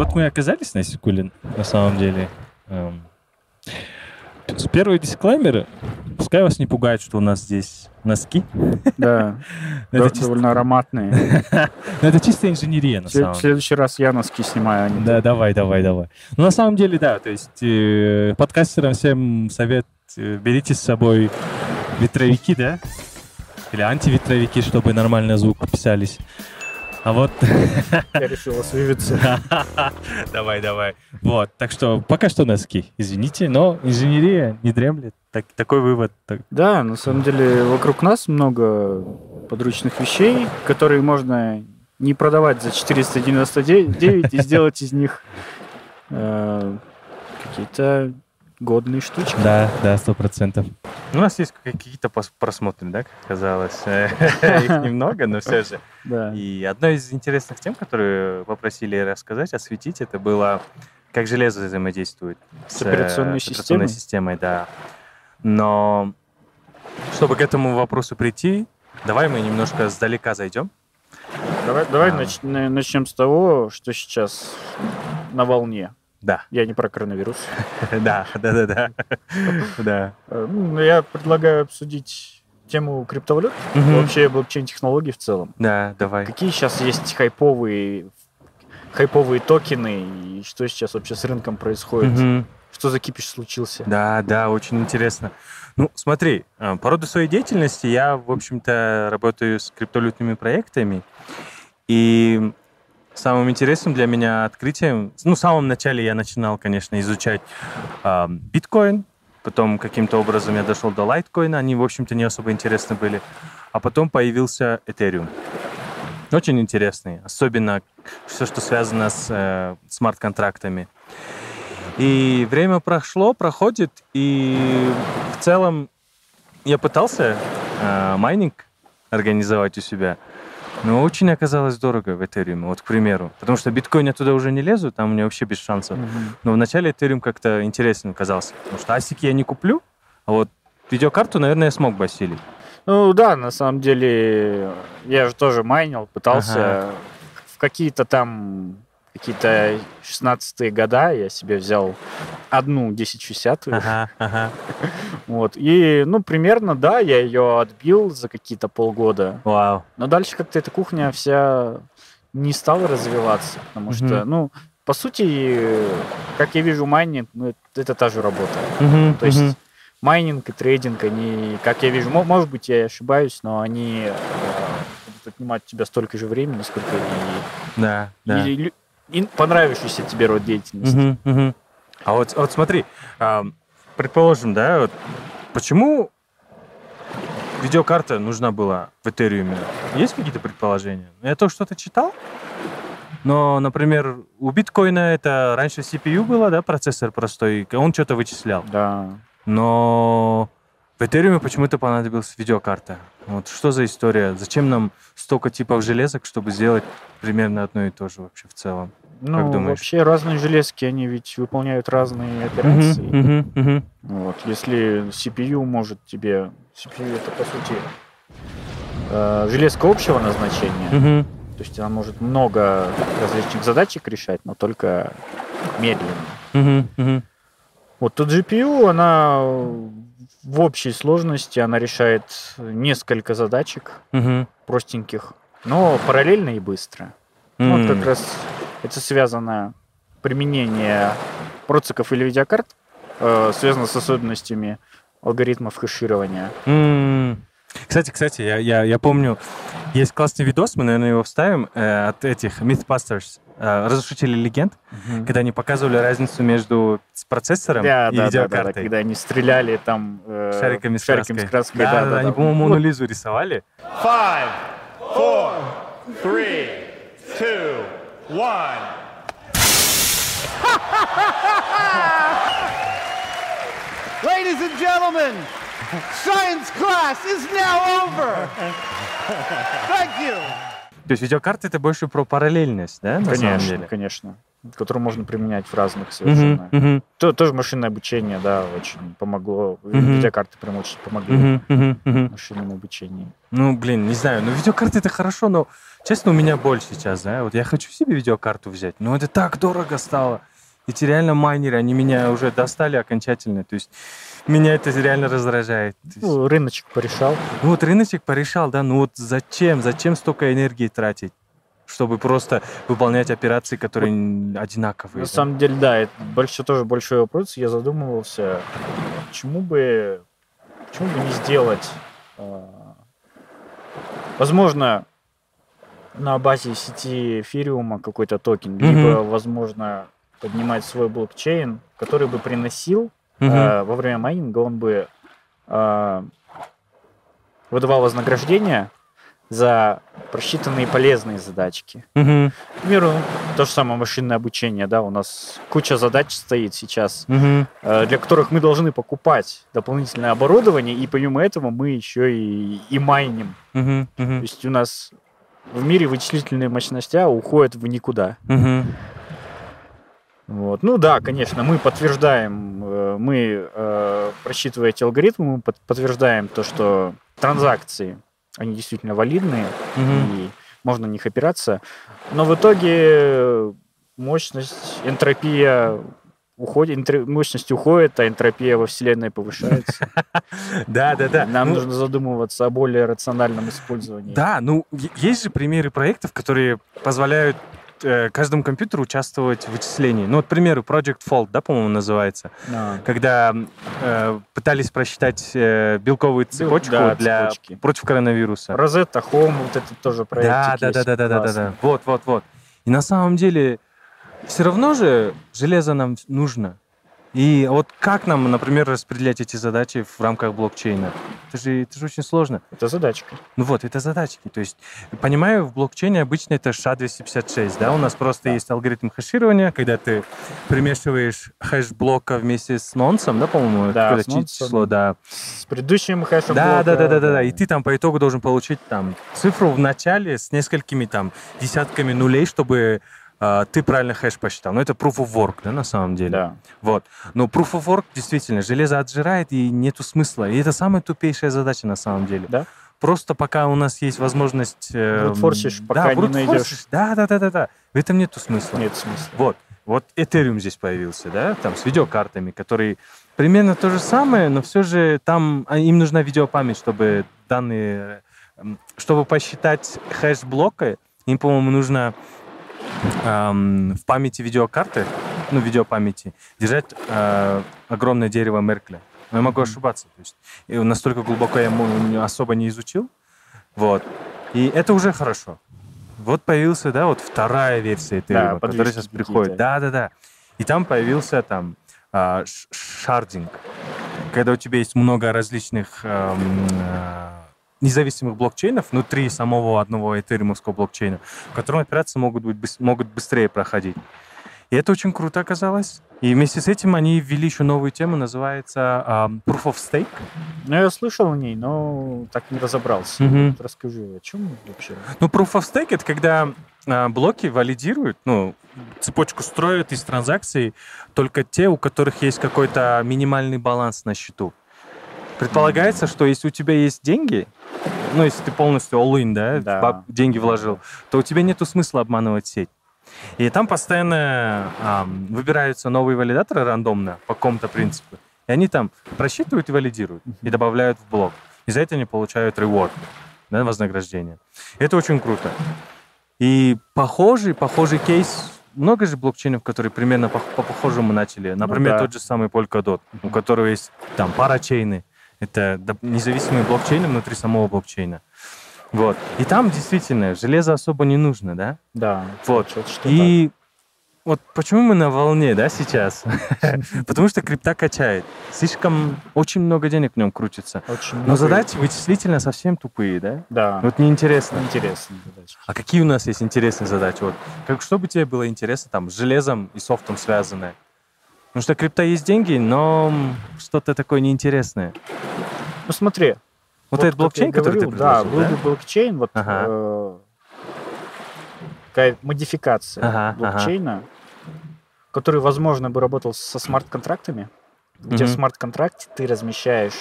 вот мы оказались на Сикулин, на самом деле. Эм, Первый дисклеймер. Пускай вас не пугает, что у нас здесь носки. Да, Это довольно ароматные. Но это чисто инженерия, на В самом В деле. следующий раз я носки снимаю, а не Да, давай, давай, давай. Ну, на самом деле, да, то есть э, подкастерам всем совет, э, берите с собой ветровики, да? Или антиветровики, чтобы нормально звук писались. А вот... Я решил освежиться. Давай, давай. Вот, так что пока что носки, извините, но инженерия не дремлет. Так- такой вывод. Так- Да, на самом деле вокруг нас много подручных вещей, которые можно не продавать за 499 и сделать из них э, какие-то годные штучки. Да, да, сто процентов. У нас есть какие-то просмотры, да, как казалось. Их немного, но все же. Да. И одна из интересных тем, которую попросили рассказать, осветить, это было, как железо взаимодействует С операционной э, с операционной системой? системой, да. Но чтобы к этому вопросу прийти, давай мы немножко сдалека зайдем. Давай, давай А. нач- на- начнем с того, что сейчас на волне. Да, Я не про коронавирус. да, да, да, да. Да. Я предлагаю обсудить тему криптовалют, вообще блокчейн-технологий в целом. Да, давай. Какие сейчас есть хайповые, хайповые токены и что сейчас вообще с рынком происходит? Что за кипиш случился? Да, да, очень интересно. Ну, смотри, э, по роду своей деятельности я, в общем-то, работаю с криптовалютными проектами. И самым интересным для меня открытием, ну, в самом начале я начинал, конечно, изучать а, биткоин, потом каким-то образом я дошел до лайткоина, они, в общем-то, не особо интересны были. А потом появился Ethereum. Очень интересный, особенно все, что связано с э, смарт-контрактами. И время прошло, проходит, и в целом я пытался э, майнинг организовать у себя, но очень оказалось дорого в Ethereum, вот, к примеру. Потому что биткоин я туда уже не лезу, там у меня вообще без шансов. Мгм. Но вначале Ethereum как-то интересным казался. Потому что асики я не куплю, а вот видеокарту, наверное, я смог бы осилить. Ну да, на самом деле, я же тоже майнил, пытался в какие-то там какие-то 16-е года я себе взял одну 1060 Ага, ага. вот, и, ну, примерно, да, я ее отбил за какие-то полгода, Вау. но дальше как-то эта кухня вся не стала развиваться, потому что, Мгм. ну, по сути, как я вижу майнинг, ну, это, та же работа. Мгм, То есть майнинг и трейдинг, они, как я вижу, мо- может быть, я ошибаюсь, но они э, отнимать у тебя столько же времени, сколько и, Да, да. и и понравившийся тебе род деятельности. Мгм, мгм. А вот, вот смотри, ам, предположим, да, вот почему видеокарта нужна была в Ethereum? Есть какие-то предположения? Я то что-то читал, но, например, у биткоина это раньше CPU было, да, процессор простой, он что-то вычислял. Да. Но в Ethereum почему-то понадобилась видеокарта. Вот что за история? Зачем нам столько типов железок, чтобы сделать примерно одно и то же вообще в целом? Ну, думаешь? вообще разные железки, они ведь выполняют разные операции. мгм, мгм. Вот. Если CPU может тебе... CPU это, по сути, э, железка общего назначения. Мгм. То есть она может много различных задачек решать, но только медленно. Мгм, мгм. Вот тут GPU, она в общей сложности, она решает несколько задачек Мгм. простеньких, но параллельно и быстро. Ну, Вот как раз это связано применение процессоров или видеокарт, э, связано с особенностями алгоритмов хэширования. М. Кстати, кстати, я, я, я помню, есть классный видос, мы, наверное, его вставим, э, от этих Mythbusters, э, разрушители легенд, когда они показывали разницу между с процессором Да, и да, да, да, да, видеокартой. когда они стреляли там э, Шариками с шариками краской. с краской. Да, да, да, да, они, да. по-моему, Вот Мону Лизу рисовали. Five, four, three, two, one. Ladies and gentlemen, science class is now over. Thank you. То есть видеокарта это больше про параллельность, да, на самом Конечно, деле? конечно. Которую можно применять в разных совершенно. мгм, То- тоже машинное обучение, да, очень помогло. Мгм. Видеокарты прям очень помогли мгм. машинному обучению. Ну, блин, не знаю. Ну, видеокарты это хорошо, но, честно, у меня боль сейчас, да. Вот я хочу себе видеокарту взять, но это так дорого стало. Эти реально майнеры, они меня уже достали окончательно. То есть меня это реально раздражает. Ну, рыночек порешал. ну, вот рыночек порешал, да, ну вот зачем? Зачем столько энергии тратить? Чтобы просто выполнять операции, которые одинаковые. На да? самом деле, да, это больше, тоже большой вопрос. Я задумывался, почему бы, почему бы не сделать, а, возможно, на базе сети эфириума какой-то токен, Мгм. либо, возможно, поднимать свой блокчейн, который бы приносил Мгм. а, во время майнинга, он бы а, выдавал вознаграждение за просчитанные полезные задачки. Мгм. К примеру, то же самое машинное обучение, да, у нас куча задач стоит сейчас, э, для которых мы должны покупать дополнительное оборудование, и помимо этого мы еще и, и майним. Мгм. То Мгм. есть у нас в мире вычислительные мощности уходят в никуда. Мгм. Вот. Ну да, конечно, мы подтверждаем, э, мы, э, просчитывая эти алгоритмы, мы под- подтверждаем то, что транзакции, они действительно валидные, Мгм. и можно на них опираться. Но в итоге мощность, энтропия уходит, энтро- мощность уходит, а энтропия во Вселенной повышается. Да, да, да. Нам Ну, нужно задумываться о более рациональном использовании. Да, ну есть же примеры проектов, которые позволяют э, каждому компьютеру участвовать в вычислении. Ну, вот, к примеру, Project Fault, да, по-моему, называется. Да. Когда э, пытались просчитать э, белковую цепочку да, для цепочки. против коронавируса. Розетта, Home, вот это тоже проект. Да, да, да, да, да, да, да, да. Вот, вот, вот. И на самом деле все равно же железо нам нужно. И вот как нам, например, распределять эти задачи в рамках блокчейна? Это же, это же очень сложно. Это задачка. Ну вот, это задачки. То есть, понимаю, в блокчейне обычно это SHA-256, да? У нас просто Да. есть алгоритм хэширования, когда ты примешиваешь хэш блока вместе с нонсом, да, по-моему, Да, с нонсом. число, да. С предыдущим хэшем Да, да, блока, да, да, да, да. И ты там по итогу должен получить там цифру в начале с несколькими там десятками нулей, чтобы а, ты правильно хэш посчитал. Но это proof of work, да, на самом деле. Да. Вот. Но proof of work действительно железо отжирает и нету смысла. И это самая тупейшая задача на самом деле. Да? Просто пока у нас есть возможность... э, Брутфорсишь, пока да, не найдешь. Да, да, да, да, да. В этом нету смысла. Нет смысла. Вот. Вот Ethereum здесь появился, да, там с видеокартами, которые примерно то же самое, но все же там а, им нужна видеопамять, чтобы данные, чтобы посчитать хэш блока, им, по-моему, нужно ам, в памяти видеокарты, ну, видеопамяти, держать а, огромное дерево Меркля. Но я могу ошибаться. То есть, и настолько глубоко я ему особо не изучил. Вот. И это уже хорошо. Вот появился, да, вот вторая версия Ethereum, Да, которая подвески сейчас приходит. Да, да, да. И там появился там ш- шардинг, когда у тебя есть много различных эм, э, независимых блокчейнов внутри самого одного этериумовского блокчейна, в котором операции могут, быть, могут быстрее проходить. И это очень круто оказалось. И вместе с этим они ввели еще новую тему, называется ам, Proof of Stake. Ну, я слышал о ней, но так не разобрался. Мгм. Вот расскажи, о чем вообще? Ну, Proof of Stake — это когда а, блоки валидируют, ну, цепочку строят из транзакций только те, у которых есть какой-то минимальный баланс на счету. Предполагается, что если у тебя есть деньги, ну, если ты полностью all-in, да, Да. деньги вложил, то у тебя нету смысла обманывать сеть. И там постоянно ам, выбираются новые валидаторы рандомно по какому-то принципу. И они там просчитывают и валидируют, и добавляют в блок. И за это они получают reward, да, вознаграждение. Это очень круто. И похожий, похожий кейс, много же блокчейнов, которые примерно по, по похожему начали. Например, да. тот же самый Polkadot, у которого есть там парачейны. Это независимые блокчейны внутри самого блокчейна. Вот. И там действительно железо особо не нужно, да? Да. Вот. что И вот почему мы на волне, да, сейчас? Потому что крипта качает. Слишком очень много денег в нем крутится. Очень Но задачи вычислительно совсем тупые, да? Да. Вот неинтересно. Интересные задачи. А какие у нас есть интересные задачи? Вот, как, что бы тебе было интересно там с железом и софтом связанное? Потому что крипта есть деньги, но что-то такое неинтересное. Ну смотри. Вот, как этот блокчейн, который говорил, ты Да, был да? блокчейн, вот Ага. э, такая модификация Ага, ага. блокчейна, который, возможно, бы работал со смарт-контрактами, где в Мгм. смарт-контракте ты размещаешь,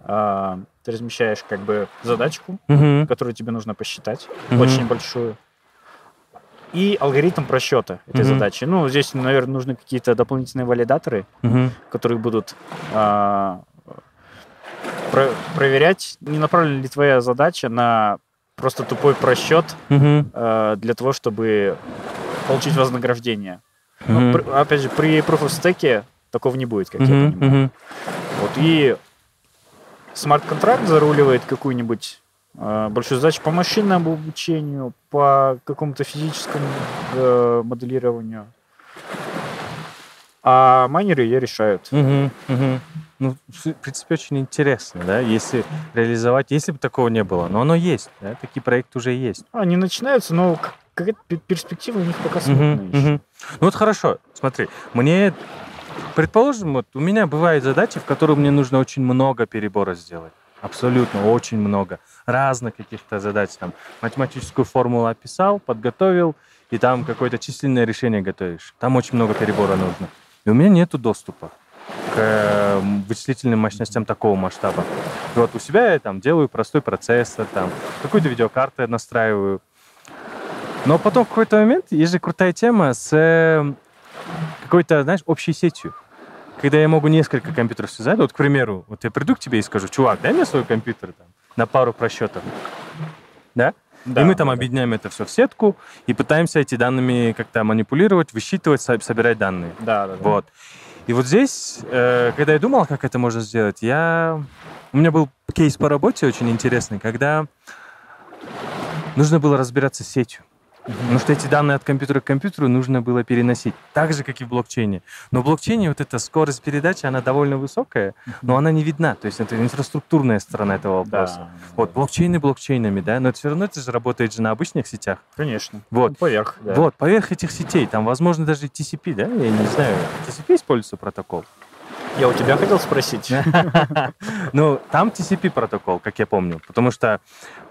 а, ты размещаешь как бы задачку, Мгм. которую тебе нужно посчитать, Мгм. очень большую, и алгоритм просчета этой Мгм. задачи. Ну, здесь, наверное, нужны какие-то дополнительные валидаторы, Мгм. которые будут а, про- проверять, не направлена ли твоя задача на просто тупой просчет Мгм. а, для того, чтобы получить вознаграждение. Ну, Мгм. при- опять же, при Proof of Stake такого не будет, как я Мгм. понимаю. Мгм. Вот, и смарт-контракт заруливает какую-нибудь э, большую задачу по машинному обучению, по какому-то физическому э, моделированию. А майнеры ее решают. Мгм, мгм. Ну, в принципе, очень интересно, да, если реализовать, если бы такого не было, но оно есть, да, такие проекты уже есть. Они начинаются, но какая-то пе- перспектива у них пока смутная еще. мгм. Ну вот хорошо, смотри, мне, предположим, вот у меня бывают задачи, в которых мне нужно очень много перебора сделать. Абсолютно, очень много. Разных каких-то задач. Там математическую формулу описал, подготовил, и там какое-то численное решение готовишь. Там очень много перебора нужно. И у меня нету доступа к вычислительным мощностям такого масштаба. И вот у себя я там делаю простой процессор, там какую-то видеокарту я настраиваю. Но потом в какой-то момент есть же крутая тема с э, какой-то, знаешь, общей сетью. Когда я могу несколько компьютеров связать, вот, к примеру, вот я приду к тебе и скажу, чувак, дай мне свой компьютер там, на пару просчетов. Да? Да, и мы там да. объединяем это все в сетку и пытаемся эти данными как-то манипулировать, высчитывать, со- собирать данные. Да, да, да. Вот. И вот здесь, э, когда я думал, как это можно сделать, я... У меня был кейс по работе очень интересный, когда нужно было разбираться с сетью. Потому что эти данные от компьютера к компьютеру нужно было переносить. Так же, как и в блокчейне. Но в блокчейне вот эта скорость передачи, она довольно высокая, но она не видна. То есть это инфраструктурная сторона этого Да, вопроса. Вот, блокчейны блокчейнами, да, но все равно это же работает же на обычных сетях. конечно. Вот. Ну, Поверх, да. Вот, поверх этих сетей, там, возможно, даже TCP, да, я не знаю, TCP используется протокол. Я у тебя хотел спросить. Ну, там TCP протокол, как я помню, потому что...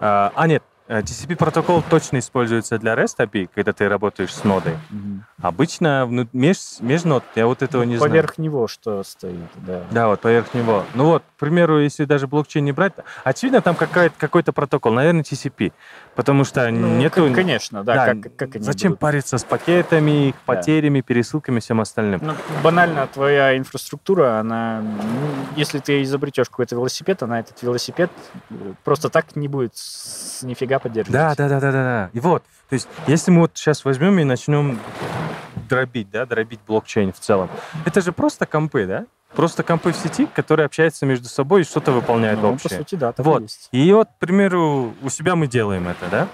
э, а, нет, TCP протокол точно используется для REST API, когда ты работаешь с нодой. Мгм. Обычно вну- меж, межнод, я вот этого не знаю. Поверх него что стоит, да. Да, вот поверх него. Ну вот, к примеру, если даже блокчейн не брать, очевидно, там какая-то, какой-то протокол, наверное, TCP, потому что Ну, нету... к- конечно, да. да, как, как они зачем будут? париться с пакетами, их Да. потерями, пересылками, всем остальным? Ну, банально, твоя инфраструктура, она, ну, если ты изобретешь какой-то велосипед, она этот велосипед э, просто так не будет с нифига поддерживать. Да, да, да, да, да, да. И вот, то есть, если мы вот сейчас возьмем и начнем дробить, да, дробить блокчейн в целом, это же просто компы, да? Просто компы в сети, которые общаются между собой и что-то выполняют Ну, по общее. сути, да, так и Вот. есть. И вот, к примеру, у себя мы делаем это, да?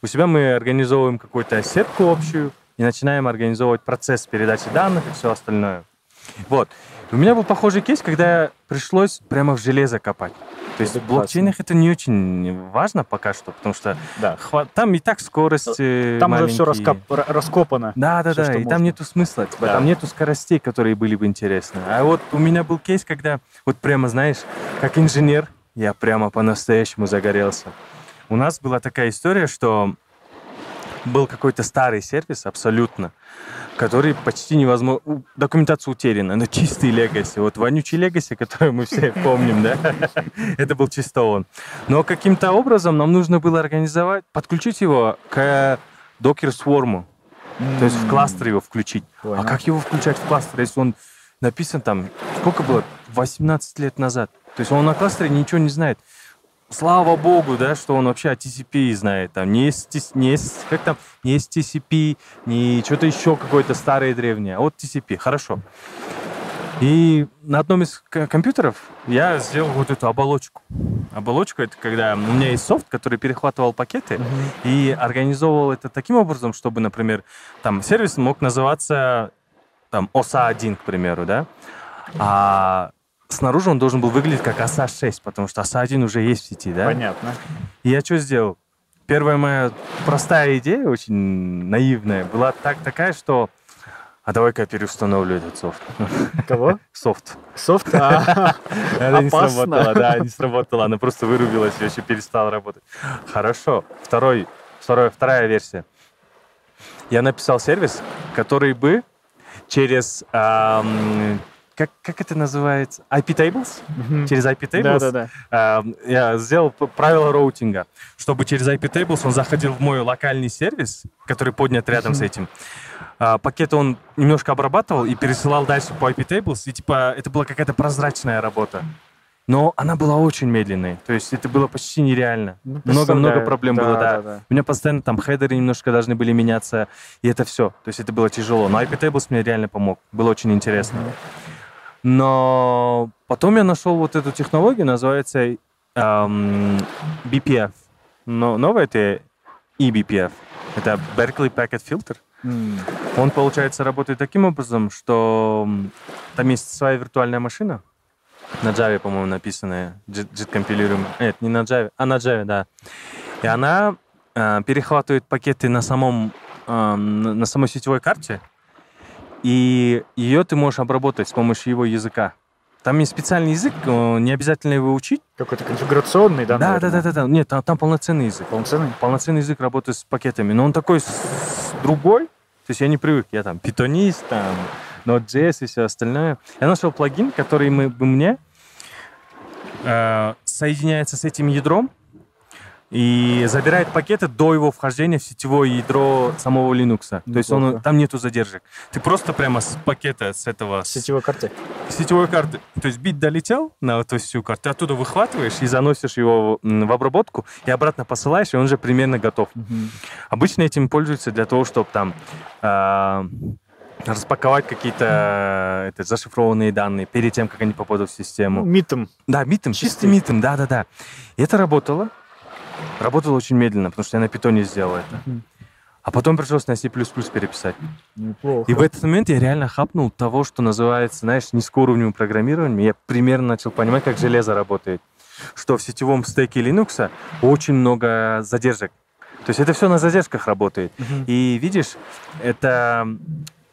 У себя мы организовываем какую-то сетку общую и начинаем организовывать процесс передачи данных и все остальное. Вот. У меня был похожий кейс, когда пришлось прямо в железо копать. То есть Это в блокчейнах это не очень важно пока что, потому что Да. хва- там и так скорость Там уже все маленькие. раскопано. Да, да, всё, да, и там можно. нету смысла, типа, Да. там нету скоростей, которые были бы интересны. А вот у меня был кейс, когда вот прямо, знаешь, как инженер, я прямо по-настоящему загорелся. У нас была такая история, что был какой-то старый сервис абсолютно, который почти невозможно... Документация утеряна, но чистый легаси. Вот вонючий легаси, который мы все помним, да? Это был чисто он. Но каким-то образом нам нужно было организовать, подключить его к Docker Swarm. То есть в кластер его включить. А как его включать в кластер, если он написан там, сколько было, 18 лет назад? То есть он на кластере ничего не знает. Слава богу, да, что он вообще о TCP знает. Там не есть, TC не как там, не TCP, не что-то еще какое-то старое и древнее, а вот TCP. Хорошо. И на одном из компьютеров я сделал вот эту оболочку. Оболочку это когда у меня есть софт, который перехватывал пакеты и организовывал это таким образом, чтобы, например, там сервис мог называться там OSA1, к примеру, да, а снаружи он должен был выглядеть как OSA6, потому что OSA1 уже есть в сети, да. Понятно. И я что сделал? Первая моя простая идея, очень наивная, была так, такая, что а давай-ка я переустановлю этот софт. Кого? Софт. Софт? А, Это не сработало, да, не сработало. Она просто вырубилась и вообще перестала работать. Хорошо. Второй, второй, вторая версия. Я написал сервис, который бы через... ам, как, как это называется? IP tables? Мгм. Через IP tables Да-да-да. ам, я сделал п- правила роутинга, чтобы через IP tables он заходил в мой локальный сервис, который поднят рядом с этим. А, Пакеты он немножко обрабатывал и пересылал дальше по IP tables, и типа это была какая-то прозрачная работа. Но она была очень медленной, то есть это было почти нереально. Ну, Много-много проблем было, да. Да-да-да. У меня постоянно там хедеры немножко должны были меняться, и это все. То есть это было тяжело. Но IP Tables мне реально помог. Было очень интересно. Но потом я нашел вот эту технологию, называется эм, BPF. Но новая это eBPF. Это Berkeley Packet Filter. М. Он, получается, работает таким образом, что там есть своя виртуальная машина, на Java, по-моему, написанная, JIT-компилируемая. Нет, не на Java, а на Java, да. И она э, перехватывает пакеты на самом э, на самой сетевой карте, и ее ты можешь обработать с помощью его языка. Там есть специальный язык, э, не обязательно его учить. Какой-то конфигурационный, да? Да, да, да, да, да. Нет, там, там полноценный язык Полноценный? полноценный язык работает с пакетами, но он такой с- другой. То есть я не привык, я там питонист, там Node.js и все остальное. Я нашел плагин, который мы, мне э, соединяется с этим ядром и забирает пакеты до его вхождения в сетевое ядро самого Linux. То есть он, Неплохо. там нету задержек. Ты просто прямо с пакета, с этого, с Сетевой карты. сетевой карты. То есть бит долетел на эту всю карту, ты оттуда выхватываешь и заносишь его в обработку и обратно посылаешь, и он же примерно готов. Обычно этим пользуются для того, чтобы там а, распаковать какие-то это, зашифрованные данные перед тем, как они попадут в систему. Митом. Да, митом, чистый митом, да-да-да. И это работало. Работало очень медленно, потому что я на питоне сделал это. А потом пришлось на C++ переписать. Неплохо. И в этот момент я реально хапнул того, что называется, знаешь, низкоуровневым программированием. Я примерно начал понимать, как железо работает. Что в сетевом стеке Linux очень много задержек. То есть это все на задержках работает. Мгм. И видишь, это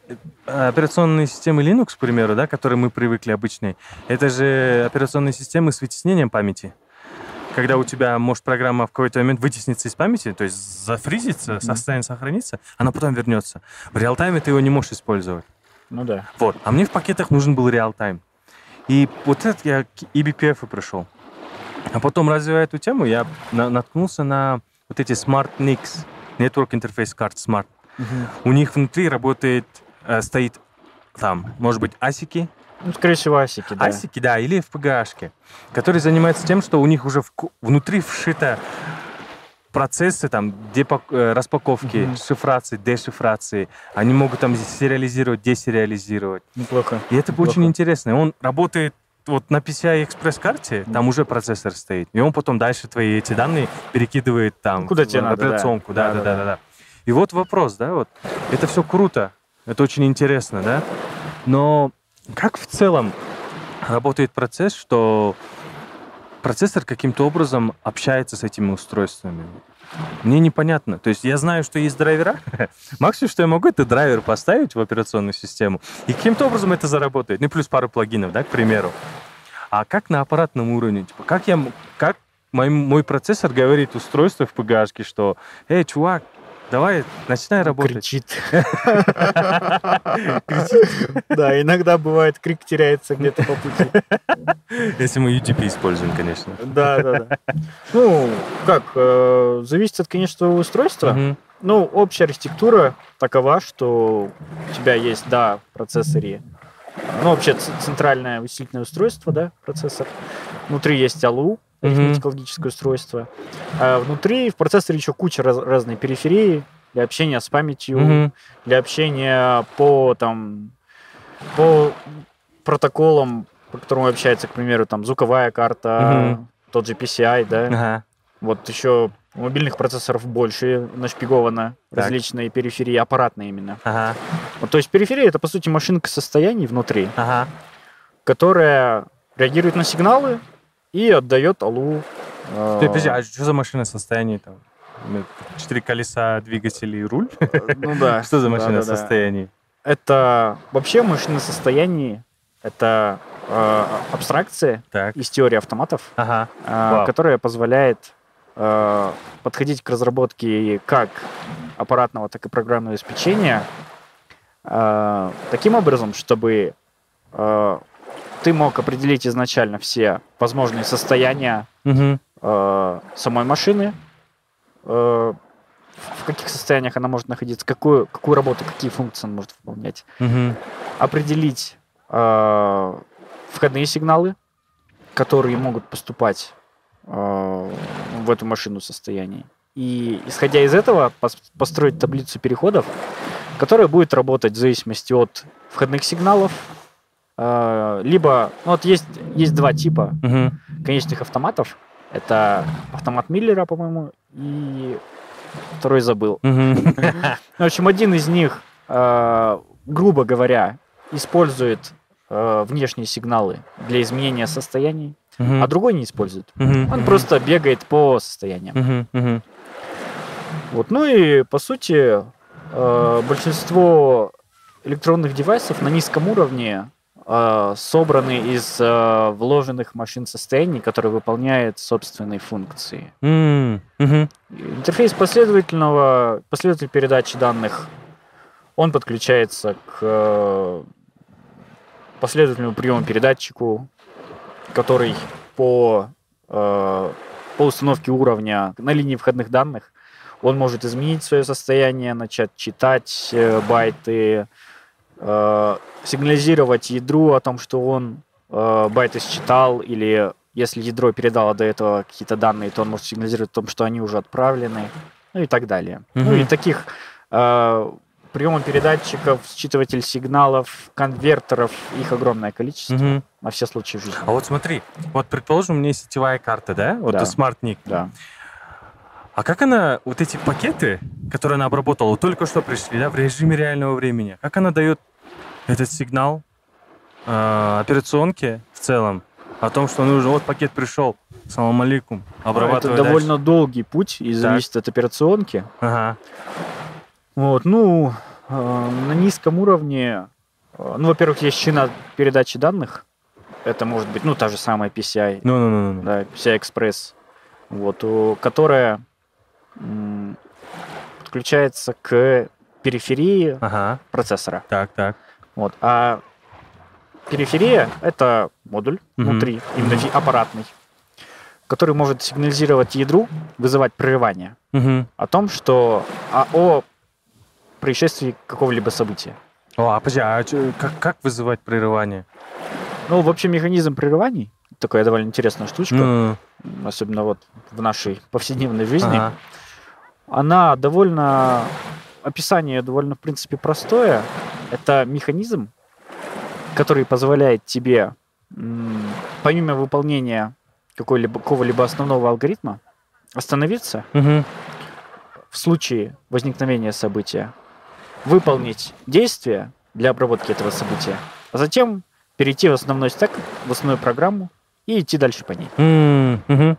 э, операционные системы Linux, к примеру, да, к которым мы привыкли обычные, это же операционные системы с вытеснением памяти. Когда у тебя может программа в какой-то момент вытесниться из памяти, то есть зафризится, состояние сохранится, она потом вернется. В реал-тайме ты его не можешь использовать. Ну да. Вот. А мне в пакетах нужен был реал-тайм. И вот это я к eBPF и пришел. А потом, развивая эту тему, я на- наткнулся на вот эти Smart NICs, Network Interface Card Smart. У них внутри работает, э, стоит там, может быть, асики, Ну, скорее всего, асики, да. асики, да, или FPGA-шки, которые занимаются тем, что у них уже в внутри вшито процессы там депак- э, распаковки, Мгм. шифрации, дешифрации. Они могут там сериализировать, десериализировать. Неплохо. И это Неплохо. очень интересно. Он работает вот на PCI Express карте, там уже процессор стоит, и он потом дальше твои эти данные перекидывает там Куда в тебе надо, да. операционку. Да, да, Да, да, да, да, да. И вот вопрос, да, вот это все круто, это очень интересно, да, но как в целом работает процесс, что процессор каким-то образом общается с этими устройствами? Мне непонятно. То есть я знаю, что есть драйвера. Максимум, что я могу, это драйвер поставить в операционную систему. И каким-то образом это заработает. Ну, плюс пару плагинов, да, к примеру. А как на аппаратном уровне? Типа, как я, как мой, мой процессор говорит устройству в PGA, что, эй, чувак, давай, начинай работать. Кричит. Да, иногда бывает, крик теряется где-то по пути. Если мы UDP используем, конечно. Да, да, да. Ну, как, э, зависит от, конечно, устройства. Ну, общая архитектура такова, что у тебя есть, да, в процессоре, ну, вообще центральное вычислительное устройство, да, процессор. Внутри есть ALU, Мгм. арифметико-логическое устройство. А внутри в процессоре еще куча раз- разной периферии для общения с памятью, Мгм. для общения по там по протоколам, по которым общается, к примеру, там звуковая карта, Мгм. тот же PCI, да. Ага. Вот еще у мобильных процессоров больше нашпиговано Так. различные периферии, аппаратные именно. Ага. Вот, то есть периферия это по сути машинка состояний внутри, Ага. которая реагирует на сигналы и отдает алу. э, Ты, подожди, а что за машина состояния там? Ну, Четыре колеса, двигатель и руль? Ну да. Что за машина да-да-да. состояний? Это вообще машина состояний. Это э, абстракция Так. из теории автоматов, Ага. э, Вау. которая позволяет э, подходить к разработке как аппаратного, так и программного обеспечения э, таким образом, чтобы э, ты мог определить изначально все возможные состояния Мгм. э, самой машины, э, в каких состояниях она может находиться, какую, какую работу, какие функции она может выполнять, Мгм. определить э, входные сигналы, которые могут поступать э, в эту машину состоянии. И исходя из этого пос- построить таблицу переходов, которая будет работать в зависимости от входных сигналов, либо ну, вот есть есть два типа Мгм. конечных автоматов. Это автомат Миллера, по-моему, и второй забыл. Мгм. В общем, один из них, э, грубо говоря, использует э, внешние сигналы для изменения состояний, а другой не использует. Он просто бегает по состояниям. Вот. Ну и, по сути, э, большинство электронных девайсов на низком уровне э, собраны из э, вложенных машин состояний, которые выполняют собственные функции. М. Мгм. Интерфейс последовательного, последователь передачи данных, он подключается к э, последовательному приему передатчику, который по, э, по установке уровня на линии входных данных он может изменить свое состояние, начать читать э, байты, э, сигнализировать ядру о том, что он э, байты считал, или если ядро передало до этого какие-то данные, то он может сигнализировать о том, что они уже отправлены, ну и так далее. Ну Мгм. и таких э, приемопередатчиков, считыватель сигналов, конвертеров, их огромное количество Мгм. на все случаи жизни. А вот смотри, вот предположим, у меня есть сетевая карта, да? Вот Да. смарт-ник. Да. А как она, вот эти пакеты, которые она обработала, только что пришли, да, в режиме реального времени, как она дает этот сигнал э, операционке в целом о том, что нужно, вот пакет пришел, салам алейкум, Это обрабатывай довольно долгий путь и зависит от операционки. Ага. Вот, ну, э, на низком уровне, э, ну, во-первых, есть шина передачи данных. Это может быть, ну, та же самая PCI, Ну-ну-ну. да, PCI Express, вот, у- которая подключается к периферии Ага. процессора. Так, так. Вот. А периферия — это модуль Мгм. внутри, именно фи- аппаратный, который может сигнализировать ядру, вызывать прерывание Мгм. о том, что а, о происшествии какого-либо события. О, а подожди, а как, как вызывать прерывание? Ну, в общем, механизм прерываний такая довольно интересная штучка, Ну, особенно вот в нашей повседневной жизни. ага. Она довольно описание довольно в принципе простое. Это механизм, который позволяет тебе помимо выполнения какой-либо какого-либо основного алгоритма остановиться Мгм. в случае возникновения события, выполнить действие для обработки этого события, а затем перейти в основной стек, в основную программу и идти дальше по ней. Мгм.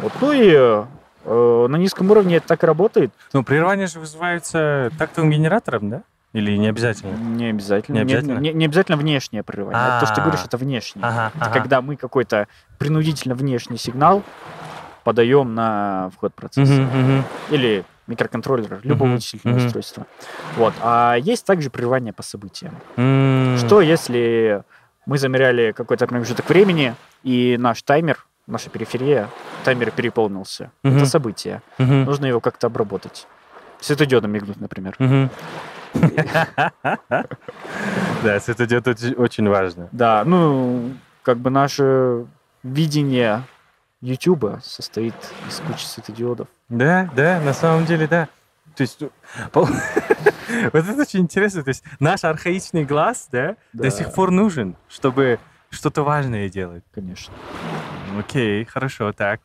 Вот. Ну и э, на низком уровне это так и работает. Ну, прерывание же вызывается тактовым генератором, да? Или не обязательно? Не обязательно. Не Не, обязательно? не- не обязательно внешнее прерывание. Вот То, что ты говоришь, А. это внешнее. Ага, Это когда мы какой-то принудительно внешний сигнал подаем на вход процесса. Или микроконтроллера, любого вычислительного мгм. устройства. Вот. А есть также прерывание по событиям. Что если мы замеряли какой-то промежуток времени, и наш таймер, наша периферия, таймер переполнился? Мгм. Это событие. Мгм. Нужно его как-то обработать. Светодиодом мигнуть, например. Мгм. Да, светодиод очень- важно. Да, ну, как бы наше видение YouTube состоит из кучи светодиодов. Да, да, на самом деле, да. То есть, вот это очень интересно. То есть наш архаичный глаз, да, до Да. сих пор нужен, чтобы что-то важное делать. Конечно. Окей, хорошо, так.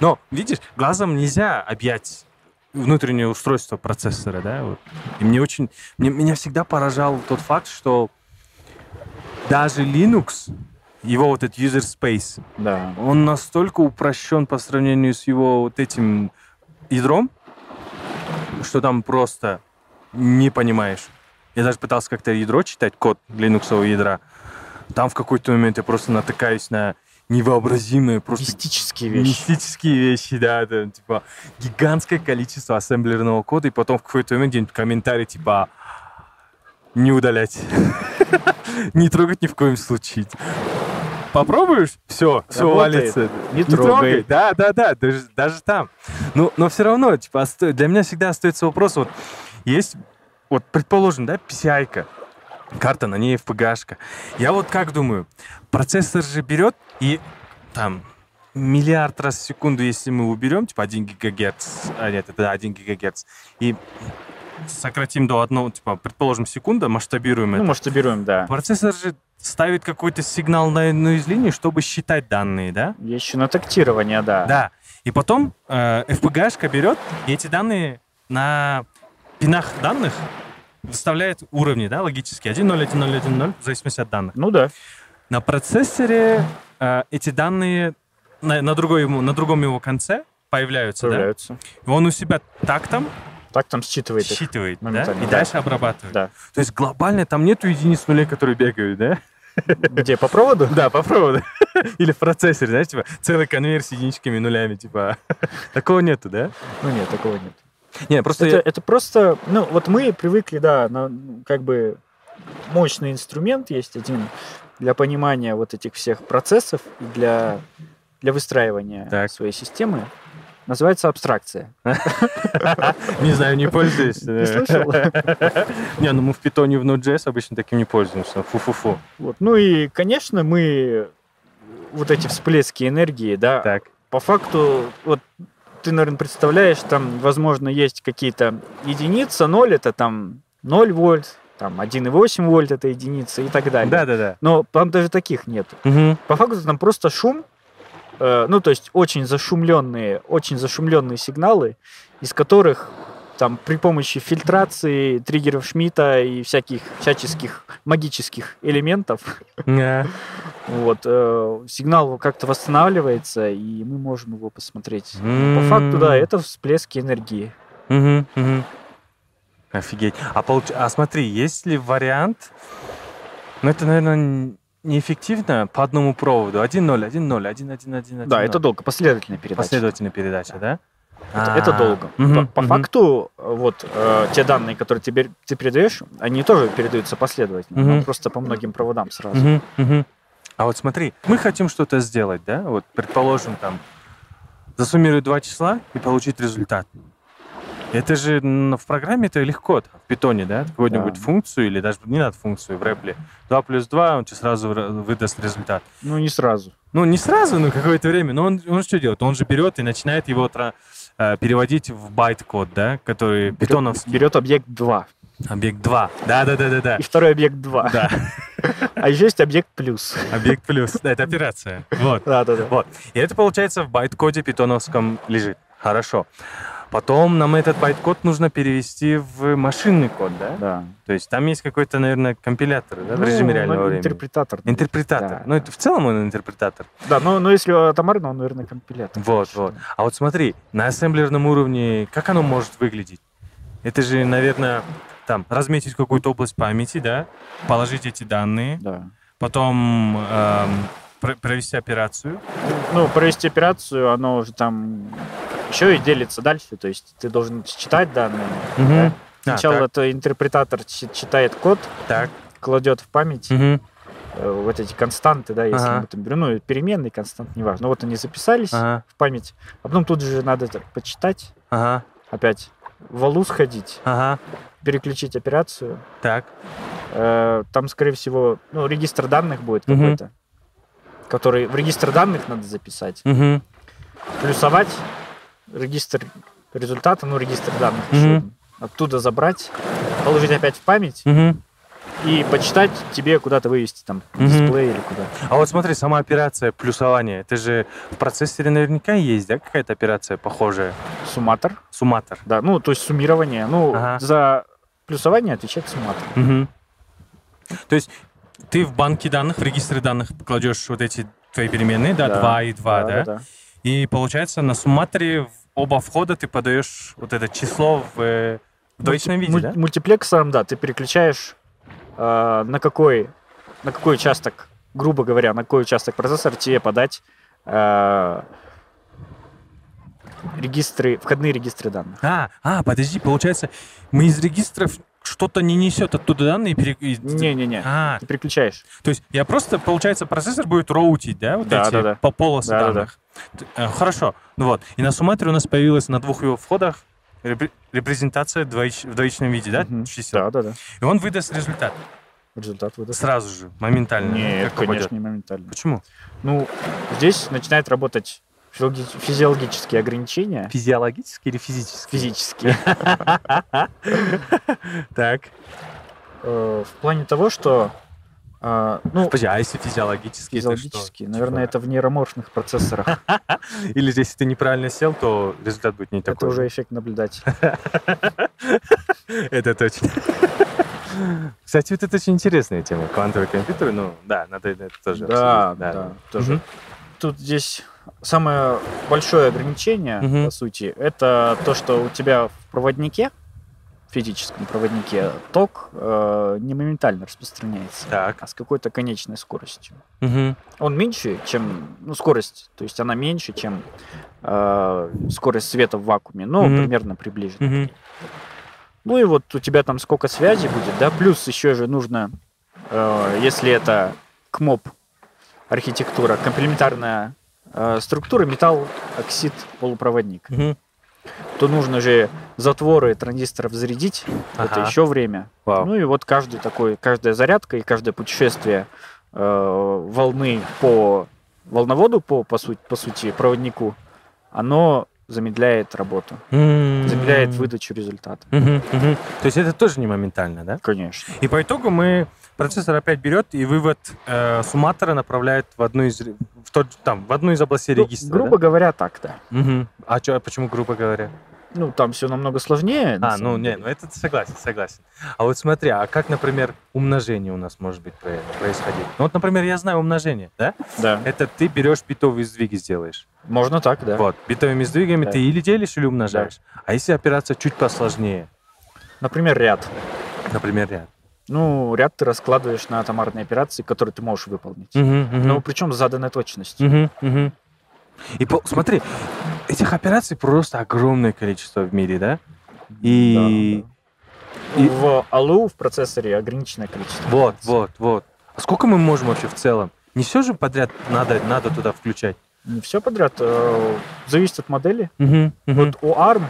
Но, видишь, глазом нельзя объять внутреннее устройство процессора, да? Вот. И мне очень... мне- меня всегда поражал тот факт, что даже Linux, его вот этот user space, Да. он настолько упрощен по сравнению с его вот этим ядром, что там просто не понимаешь. Я даже пытался как-то ядро читать, код линуксового ядра. Там в какой-то момент я просто натыкаюсь на невообразимые просто Мистические вещи. мистические вещи, да, там, типа гигантское количество ассемблерного кода, и потом в какой-то момент где-нибудь комментарий типа не удалять. Не трогать ни в коем случае. Попробуешь? Все, все валится. Не трогай. Да, да, да, даже, там. Ну, но все равно, типа, для меня всегда остается вопрос, вот, есть, вот, предположим, да, PCI-ка, карта, на ней FPGA-шка. Я вот как думаю, процессор же берет и там миллиард раз в секунду, если мы уберем, типа 1 гигагерц, а нет, это 1 гигагерц, и сократим до одного, типа, предположим, секунда, масштабируем Ну, это. масштабируем, да. Процессор же ставит какой-то сигнал на одну из линий, чтобы считать данные, да? Еще на тактирование, да. Да. И потом э, FPGA-шка берет и эти данные на пинах данных выставляет уровни, да, логически. 1.0, 1.0, 1.0, в зависимости от данных. Ну да. На процессоре эти данные на, на, другой на другом его конце появляются, Появляются. да? И он у себя тактом Так там считывает считывает, да? И да. дальше обрабатывает. Да. То есть глобально там нету единиц нулей, которые бегают, да? Где, по проводу? Да, по проводу. Или в процессоре, знаешь, типа целый конвейер с единичками, нулями, типа. Такого нету, да? Ну нет, такого нет. Не, просто... Это, я- это просто, ну, вот мы привыкли, да, на, как бы мощный инструмент есть один для понимания вот этих всех процессов и для, для выстраивания Так. своей системы. Называется абстракция. Не знаю, не пользуюсь. Не слышал? Не, ну мы в питоне в Node.js обычно таким не пользуемся. Фу-фу-фу. Вот. Ну и, конечно, мы вот эти всплески энергии, да, Так. по факту, вот ты, наверное, представляешь, там, возможно, есть какие-то единицы, ноль это там 0 вольт, там 1,8 вольт это единица и так далее. Да-да-да. Но там даже таких нет. Мгм. По факту там просто шум, э, ну, то есть очень зашумленные, очень зашумленные сигналы, из которых там при помощи фильтрации, триггеров Шмидта и всяких всяческих магических элементов Да. вот, э, сигнал как-то восстанавливается, и мы можем его посмотреть. По М. факту, да, это всплески энергии. Офигеть. А, получ- а смотри, есть ли вариант, ну это, наверное, неэффективно по одному проводу. 1-0, 1-0, 1-1-1-1. Да, это долго, последовательная передача. Последовательная передача, да? Это, это А, долго. мгм, по по мгм. факту, вот э, те данные, которые ты, бер- ты передаешь, они тоже передаются последовательно, но Мгм. просто по многим проводам сразу. Мгм, мгм. А вот смотри, мы хотим что-то сделать, да? Вот, предположим, там, засуммировать два числа и получить результат. Это же в программе это легко, там, в питоне, да? Какую-нибудь Да. функцию или даже не надо функцию в рэпле. 2 плюс 2, он тебе сразу ра- выдаст результат. Ну, не сразу. Ну, не сразу, но какое-то время. Но он, он что делает? Он же берет и начинает его тра- э, переводить в байт-код, да? Который питоновский. Берет объект 2. Объект 2. Да-да-да-да-да. И второй объект 2. Да, А еще есть объект плюс. объект плюс. Да, это операция. Вот. Да, да, да. Вот. И это, получается, в байт-коде питоновском лежит. Хорошо. Потом нам этот байт-код нужно перевести в машинный код, да? Да. То есть там есть какой-то, наверное, компилятор да, в режиме Ну, реального ну, времени. Интерпретатор. Интерпретатор. Да, ну, это в целом он интерпретатор. Да, но, но если атомарно, он, наверное, компилятор. Вот, вот. А вот смотри, на ассемблерном уровне, как оно может выглядеть? Это же, наверное, там, разметить какую-то область памяти, да, положить эти данные, Да. потом эм, пр- провести операцию. Ну, провести операцию, оно уже там еще и делится дальше. То есть ты должен считать данные. Мгм. да. А, Сначала так, это интерпретатор чи- читает код, так. кладет в память э, вот эти константы, да, если Ага. мы там берем, ну, переменные константы, неважно. Ну, вот они записались Ага, в память, а потом тут же надо это почитать, ага, опять в валу сходить, ага. переключить операцию. Так. Э, Там, скорее всего, ну, регистр данных будет Мгм. какой-то, который в регистр данных надо записать. Мгм. плюсовать регистр результата, ну, регистр данных один. Оттуда забрать, положить опять в память Мгм. и почитать тебе куда-то вывести, там, Мгм. дисплей или куда. А вот смотри, сама операция плюсования, это же в процессоре наверняка есть, да, какая-то операция похожая? Сумматор, Сумматор. да, ну, то есть суммирование. Ну, Ага. за плюсование отвечает сумматор. Мгм. То есть ты в банке данных, в регистре данных кладешь вот эти твои переменные, да, 2 и 2, да? И получается на сумматоре в оба входа ты подаешь вот это число в, э, в двоичном виде, Муль- да? Мультиплексором, да, ты переключаешь э, на какой на какой участок, грубо говоря, на какой участок процессора тебе подать э, регистры, входные регистры данных. А, а, подожди, получается, мы из регистров что-то не несет оттуда данные. и пере- Не-не-не. А, Ты переключаешь. то есть я просто, получается, процессор будет роутить, да, вот Да, эти да, да. по полосы Да, да, данных. Т- э, Хорошо. Ну вот. И на сумматре у нас появилась на двух его входах репре- репрезентация двоич- в двоичном виде, да, Мгм. чисел. Да, да, да. И он выдаст результат Результат выдаст. сразу же, моментально. Нет, как попадет. конечно, не моментально. Почему? Ну, здесь начинает работать физиологи- физиологические ограничения. Физиологически или физически? Физические. Так. Э, В плане того, что... э, Ну, Подожди, а если это физиологические, наверное, Типа- это в нейроморфных процессорах. Или если ты неправильно сел, то результат будет не Это такой. уже эффект наблюдателя. Это точно. Кстати, вот это очень интересная тема. Квантовые компьютеры, ну, да, надо это тоже Да, да, тоже. Тут здесь самое большое ограничение, Мгм. по сути, это то, что у тебя в проводнике, в физическом проводнике, ток э, не моментально распространяется, Так. а с какой-то конечной скоростью. Мгм. Он меньше, чем, ну, скорость, то есть она меньше, чем э, скорость света в вакууме, но Мгм. примерно приближена. Мгм. Ну и вот у тебя там сколько связи будет, да, плюс еще же нужно, э, если это КМОП архитектура, комплементарная э, структура, металл, оксид, полупроводник, Мгм. то нужно же затворы транзисторов зарядить, это Ага. еще время. Вау. Ну и вот каждый такой, каждая зарядка и каждое путешествие э, волны по волноводу, по, по, сути, по сути проводнику, оно замедляет работу, М. замедляет выдачу результата. То есть это тоже не моментально, да? Конечно. И по итогу мы процессор опять берет и вывод э, сумматора направляет в одну из в тот, там в одну из областей Ну, регистра. грубо говоря, так, да. да? Мгм. А чё, почему грубо говоря? Ну, там все намного сложнее. на А, ну самом не, деле. ну это согласен, согласен. А вот смотри, а как, например, умножение у нас может быть про- происходить? Ну вот, например, я знаю умножение, да? Да. Это ты берешь битовые сдвиги сделаешь. Можно так, да. Вот, битовыми сдвигами Да. ты или делишь, или умножаешь. А если операция чуть посложнее, Например, ряд. например, ряд. Ну, ряд ты раскладываешь на атомарные операции, которые ты можешь выполнить. Мгм, мгм. Но причем с заданной точностью. Мгм, мгм. И по- смотри, этих операций просто огромное количество в мире, да? И Да, и- да. В ALU в процессоре ограниченное количество. вот, операций. вот, вот. А сколько мы можем вообще в целом? Не все же подряд надо, надо туда включать. Не все подряд. э, Зависит от модели. Мгм, мгм. Вот у ARM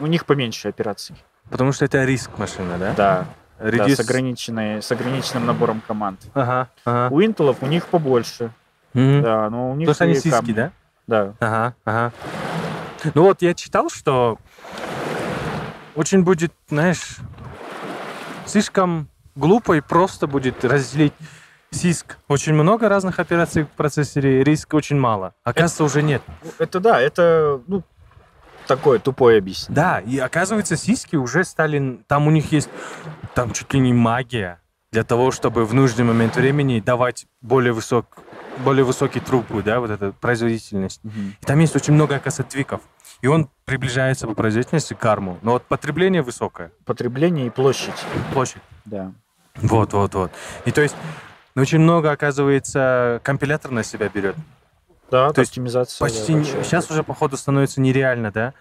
у них поменьше операций. Потому что это риск машина, да? Да, да, Reduce- с, ограниченной, с ограниченным набором команд. Ага, ага. У Intel у них побольше. Мгм. Да, но у них Потому что они сиськи, камни. да? Да. Ага, ага. Ну вот я читал, что очень будет, знаешь, слишком глупо и просто будет разделить сиск. Очень много разных операций в процессоре, риск очень мало. Оказывается, уже нет. Это да, это ну, такое тупое объяснение. Да, и оказывается, сиськи уже стали... Там у них есть там чуть ли не магия для того, чтобы в нужный момент времени давать более, высок, более высокий трубку, да, вот эту производительность. И там есть очень много, оказывается, твиков. И он приближается по производительности к арму. Но вот потребление высокое. Потребление и площадь. Площадь. Да. Вот, вот, вот. И то есть очень много, оказывается, компилятор на себя берет. Да, То есть оптимизация. да, Почти не- большая. сейчас уже, походу, становится нереально, да?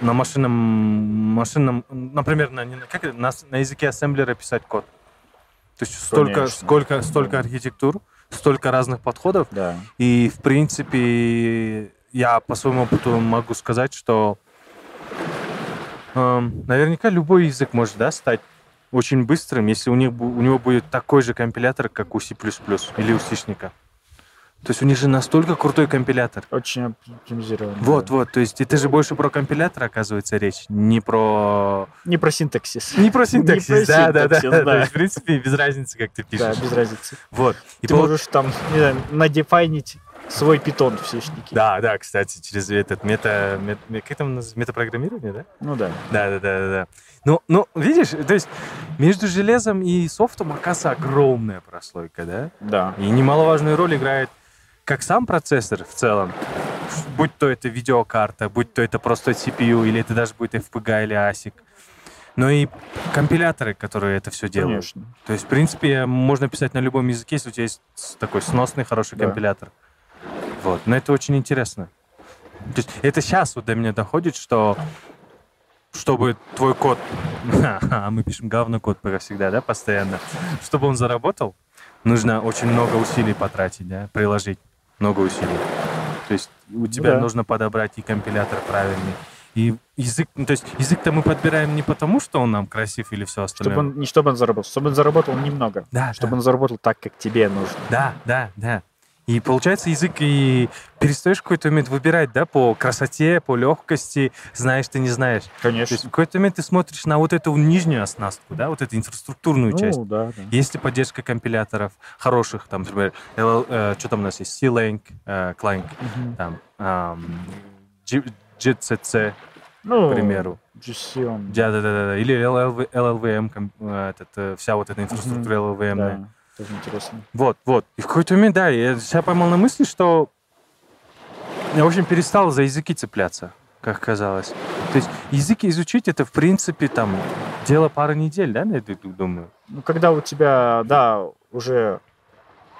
На машинном, машинном, например, на, как это, на, на языке ассемблера писать код. То есть столько, Конечно. сколько, столько архитектур, столько разных подходов. Да. И, в принципе, я по своему опыту могу сказать, что эм, наверняка любой язык может да, стать очень быстрым, если у, них, у него будет такой же компилятор, как у C++ или у Сишника. То есть у них же настолько крутой компилятор. Очень оптимизировано. Вот, да. вот, то есть это же больше про компилятор, оказывается, речь, не про... Не про синтаксис. Не про синтаксис, про да, да, да, То да. есть, в принципе, без разницы, как ты Да, пишешь. без разницы. Вот. И Ты пол- можешь там, не знаю, надефайнить свой питон в сишнике. Да, да, кстати, через этот мета... мет- ме- как там? Метапрограммирование, да? Ну да. Да, да, да, да, да. Ну, ну, видишь, то есть между железом и софтом, оказывается, огромная прослойка, да? Да. И немаловажную роль играет как сам процессор в целом, будь то это видеокарта, будь то это просто CPU, или это даже будет FPGA или ASIC, но и компиляторы, которые это все делают. Конечно. То есть, в принципе, можно писать на любом языке, если у тебя есть такой сносный, хороший Да. компилятор. Вот. Но это очень интересно. То есть это сейчас вот до меня доходит, что чтобы твой код, а мы пишем говно код пока всегда, да, постоянно, чтобы он заработал, нужно очень много усилий потратить, да, приложить много усилий. То есть у тебя да. нужно подобрать и компилятор правильный, и язык, ну, то есть язык-то мы подбираем не потому, что он нам красив или все остальное. Чтобы он, не чтобы он заработал, чтобы он заработал немного. Да, Чтобы да. он заработал так, как тебе нужно. Да, да, да. И получается язык и перестаешь какой-то момент выбирать, да, по красоте, по легкости, знаешь ты, не знаешь. То Конечно. есть в какой-то момент ты смотришь на вот эту нижнюю оснастку, да, вот эту инфраструктурную часть. Ну, да, да. Есть ли поддержка компиляторов хороших, там, например, LL, э, что там у нас есть, C-Lang, э, Clang, Мгм. там, ам, G- GCC, Ну, к примеру. GC он... Да, да, да, да, или LLV, LLVM, э, этот, э, вся вот эта инфраструктура LLVM. да. Тоже интересно. Вот, вот. И в какой-то момент, да, я себя поймал на мысли, что я очень перестал за языки цепляться, как казалось. То есть языки изучить это, в принципе, там, дело пары недель, да, я так думаю? Ну, когда у тебя, да, уже,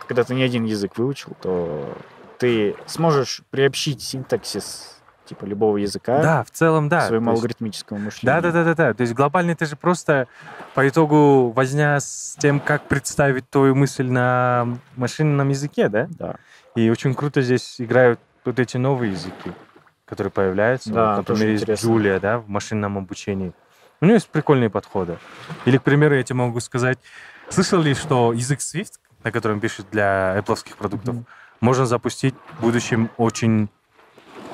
когда ты не один язык выучил, то ты сможешь приобщить синтаксис типа любого языка Да, в целом, да. своему есть- алгоритмическому мышлению. Да, да, да, да, да. То есть глобально это же просто по итогу возня с тем, как представить твою мысль на машинном языке, да? Да. И очень круто здесь играют вот эти новые языки, которые появляются. Да, вот, например, есть. Джулия, да, в машинном обучении. У нее есть прикольные подходы. Или, к примеру, я тебе могу сказать, слышал ли, что язык Swift, на котором пишет для Apple продуктов, Мгм. можно запустить в будущем очень,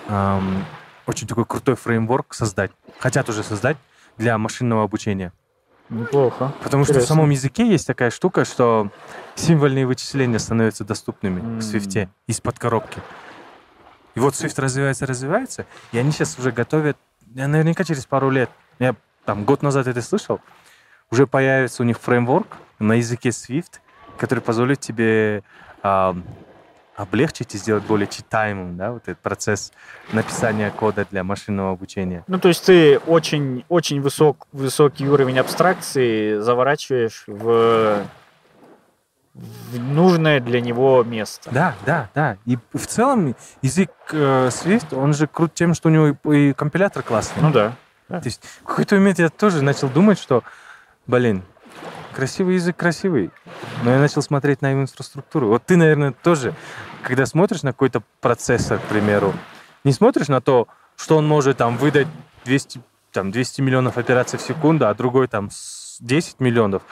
ам, очень такой крутой фреймворк создать. Хотят уже создать для машинного обучения. Неплохо. Потому что в Интересно. самом языке есть такая штука, что символьные вычисления становятся доступными М. в свифте из-под коробки. И вот Swift развивается, развивается, и они сейчас уже готовят, я наверняка через пару лет, я там год назад это слышал, уже появится у них фреймворк на языке Swift, который позволит тебе облегчить и сделать более читаемым да, вот этот процесс написания кода для машинного обучения. Ну, то есть ты очень, очень высок, высокий уровень абстракции заворачиваешь в, в нужное для него место. Да, да, да. И в целом язык э, Swift, он же крут тем, что у него и, и компилятор классный. Ну да. То есть в какой-то момент я тоже начал думать, что, блин, красивый язык красивый, но я начал смотреть на его инфраструктуру. Вот ты, наверное, тоже, когда смотришь на какой-то процессор, к примеру, не смотришь на то, что он может там выдать 200, там, 200 миллионов операций в секунду, а другой там с 10 миллионов.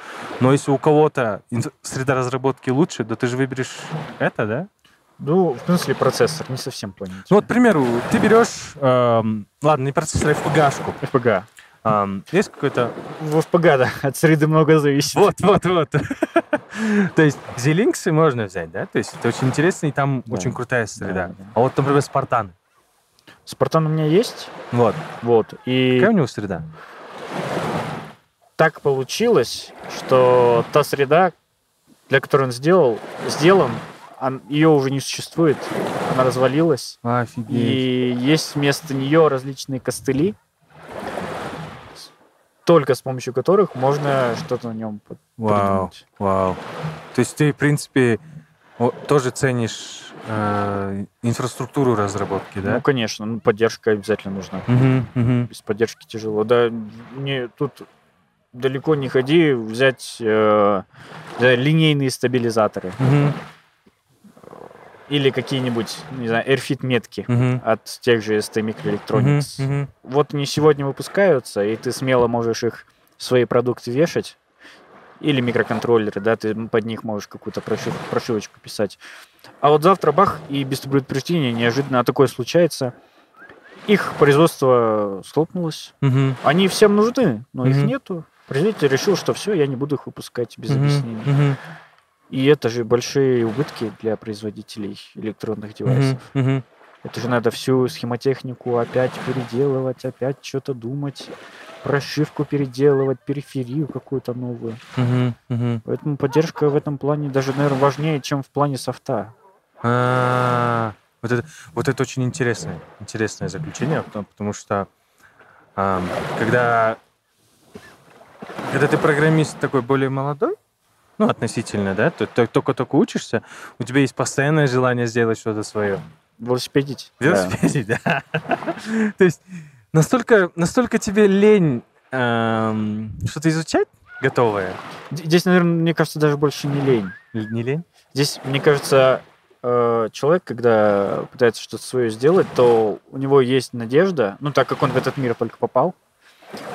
Но если у кого-то среда разработки лучше, то ты же выберешь это, да? Ну, в смысле процессор, не совсем понял. Ну вот, к примеру, ты берешь, эм, ладно, не процессор, а FPGA-шку. FPGA. Эм, есть какой-то В FPGA, да, от среды много зависит. Вот, вот, вот. То есть Зелинксы можно взять, да? То есть это очень интересно, и там Да. очень крутая среда. Да, да. А вот, например, Спартан. Спартан у меня есть, Вот. вот, и Какая у него среда? так получилось, что та среда, для которой он сделал, сделан, ее уже не существует, она развалилась, Офигеть. и есть вместо нее различные костыли, только с помощью которых можно что-то на нем Вау, придумать. вау. То есть ты, в принципе, тоже ценишь э, инфраструктуру разработки, Ну, да? конечно, ну, поддержка обязательно нужна. Мгм, мгм. Без поддержки тяжело. Да, мне тут далеко не ходи взять э, да, линейные стабилизаторы Мгм, или какие-нибудь, не знаю, AirFit метки мгм. от тех же ST Microelectronics. Мгм, мгм. Вот они сегодня выпускаются, и ты смело можешь их в свои продукты вешать. Или микроконтроллеры, да, ты под них можешь какую-то прошив- прошивочку писать. А вот завтра бах, и без предупреждения неожиданно такое случается. Их производство схлопнулось. Мгм, Они всем нужны, но их Мгм. нету. Производитель решил, что все, я не буду их выпускать без мгм, объяснений. мгм, И это же большие убытки для производителей электронных девайсов. мгм. Это же надо всю схемотехнику опять переделывать, опять что-то думать, прошивку переделывать, периферию какую-то новую. Мгм, мгм. Поэтому поддержка в этом плане даже, наверное, важнее, чем в плане софта. А, Вот это, вот это очень интересное, интересное заключение, потому, потому что ам, когда, когда ты программист такой более молодой, ну, относительно, да, то- только-только учишься, у тебя есть постоянное желание сделать что-то свое. Велосипедить? Да. Велосипеде, да. То есть Настолько, настолько тебе лень эм, что-то изучать готовое? Здесь, наверное, мне кажется, даже больше не лень. Не лень? Здесь, мне кажется, э, человек, когда пытается что-то свое сделать, то у него есть надежда, ну, так как он в этот мир только попал,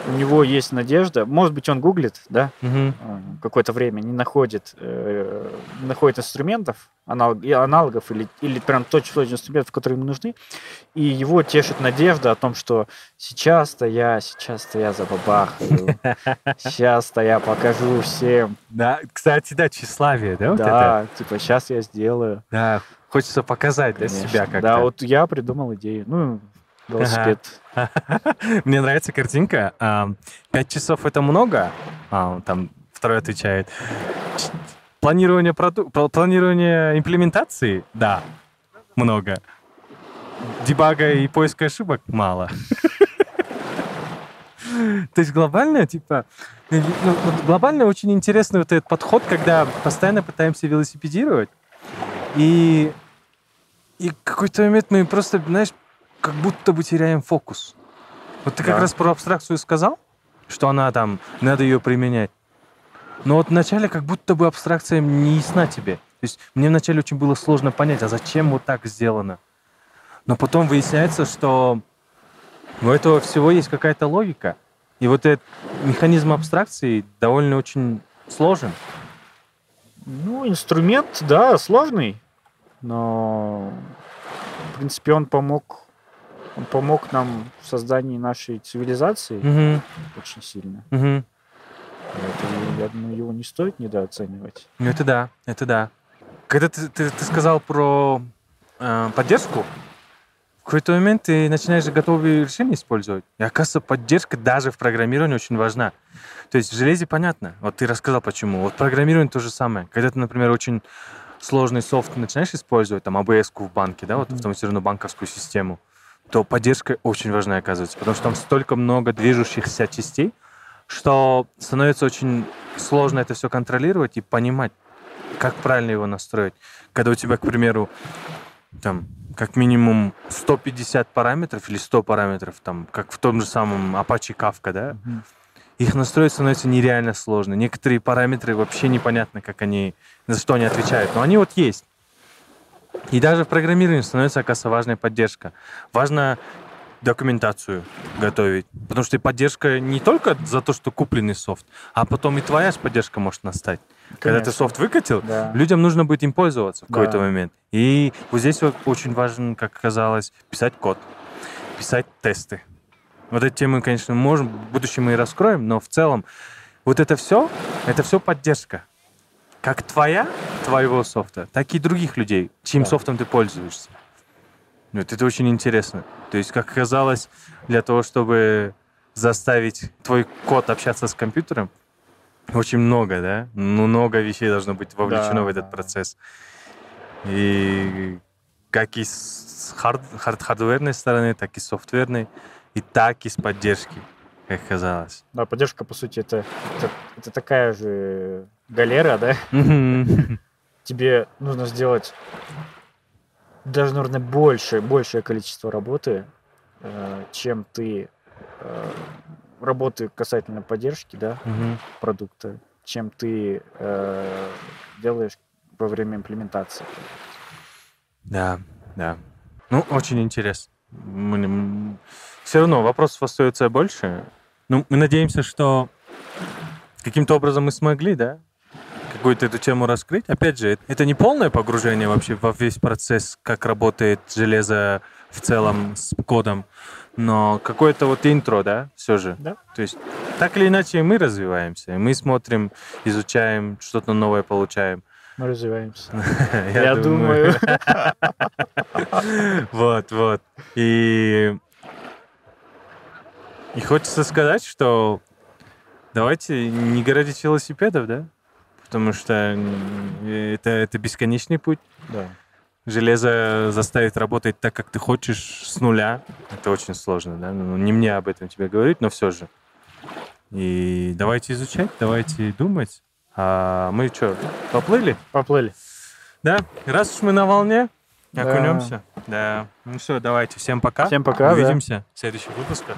у него есть надежда, может быть, он гуглит, да, э, какое-то время, не находит, э, не находит инструментов, аналог, аналогов или, или прям то число инструментов, которые ему нужны, и его тешит надежда о том, что сейчас-то я, сейчас-то я забабахаю, сейчас-то я покажу всем, Да, кстати, да, тщеславие, да, да, типа, сейчас я сделаю. Да, хочется показать, Конечно. себя как-то. Да, вот я придумал идею. Ну, велосипед. Мне нравится картинка. а, Пять часов это много? А, Там второй отвечает. Планирование, проду- пл- планирование имплементации? Да, много. Дебага и поиска ошибок? Мало. То есть глобально, типа, ну, вот глобально очень интересный вот этот подход, когда постоянно пытаемся велосипедировать, и, и какой-то момент мы просто, знаешь, как будто бы теряем фокус. Вот ты как Да. раз про абстракцию сказал, что она там, надо ее применять. Но вот вначале как будто бы абстракция не ясна тебе. То есть мне вначале очень было сложно понять, а зачем вот так сделано. Но потом выясняется, что у этого всего есть какая-то логика. И вот этот механизм абстракции довольно очень сложен. Ну, инструмент, да, сложный, но, в принципе, он помог, он помог нам в создании нашей цивилизации Мгм, очень сильно. мгм. Поэтому, я думаю, его не стоит недооценивать. Ну, это да, это да. Когда ты, ты, ты сказал про э, поддержку, в какой-то момент ты начинаешь готовые решения использовать. И оказывается, поддержка даже в программировании очень важна. То есть в железе понятно. Вот ты рассказал почему. Вот программирование то же самое. Когда ты, например, очень сложный софт начинаешь использовать, там, abs в банке, да, вот автоматизированную банковскую систему, то поддержка очень важна, оказывается, потому что там столько много движущихся частей, что становится очень сложно это все контролировать и понимать, как правильно его настроить. Когда у тебя, к примеру, там, как минимум 150 параметров или 100 параметров, там, как в том же самом Apache Kafka, да, их настроить становится нереально сложно. Некоторые параметры вообще непонятно, как они, за что они отвечают, но они вот есть. И даже в программировании становится, оказывается, важная поддержка. Важно документацию готовить. Потому что и поддержка не только за то, что купленный софт, а потом и твоя же поддержка может настать. Когда ты Конечно. софт выкатил, Да. людям нужно будет им пользоваться в какой-то момент. И вот здесь вот очень важно, как оказалось, писать код, писать тесты. Вот эти темы, конечно, можем, в будущем мы и раскроем, но в целом вот это все, это все поддержка. Как твоя, твоего софта, так и других людей, чьим Да. софтом ты пользуешься. Вот это очень интересно. То есть, как оказалось, для того, чтобы заставить твой код общаться с компьютером, очень много, да? Ну, много вещей должно быть вовлечено Да, в этот да. процесс. И как и с хард, хард- хардверной стороны, так и с софтверной, и так и с поддержки, как оказалось. Да, поддержка, по сути, это, это, это такая же галера, да? Тебе нужно сделать даже, наверное, больше, большее количество работы, э, чем ты э, работы касательно поддержки, да, продукта, чем ты э, делаешь во время имплементации. Да, да. Ну, очень интересно. Все равно вопросов остается больше. Ну, мы надеемся, что каким-то образом мы смогли, да, какую-то эту тему раскрыть. Опять же, это не полное погружение вообще во весь процесс, как работает железо в целом с кодом, но какое-то вот интро, да, все же. Да. То есть так или иначе мы развиваемся, мы смотрим, изучаем, что-то новое получаем. Мы развиваемся. Я, Я думаю. Вот, вот. И... И хочется сказать, что давайте не городить велосипедов, да? Потому что это, это бесконечный путь. Да. Железо заставить работать так, как ты хочешь, с нуля. Это очень сложно, да? Ну, не мне об этом тебе говорить, но все же. И давайте изучать, давайте думать. А мы что, поплыли? Поплыли. Да, раз уж мы на волне, Да. окунемся. Да. Ну что, давайте, всем пока. Всем пока, да. Увидимся в следующих выпусках.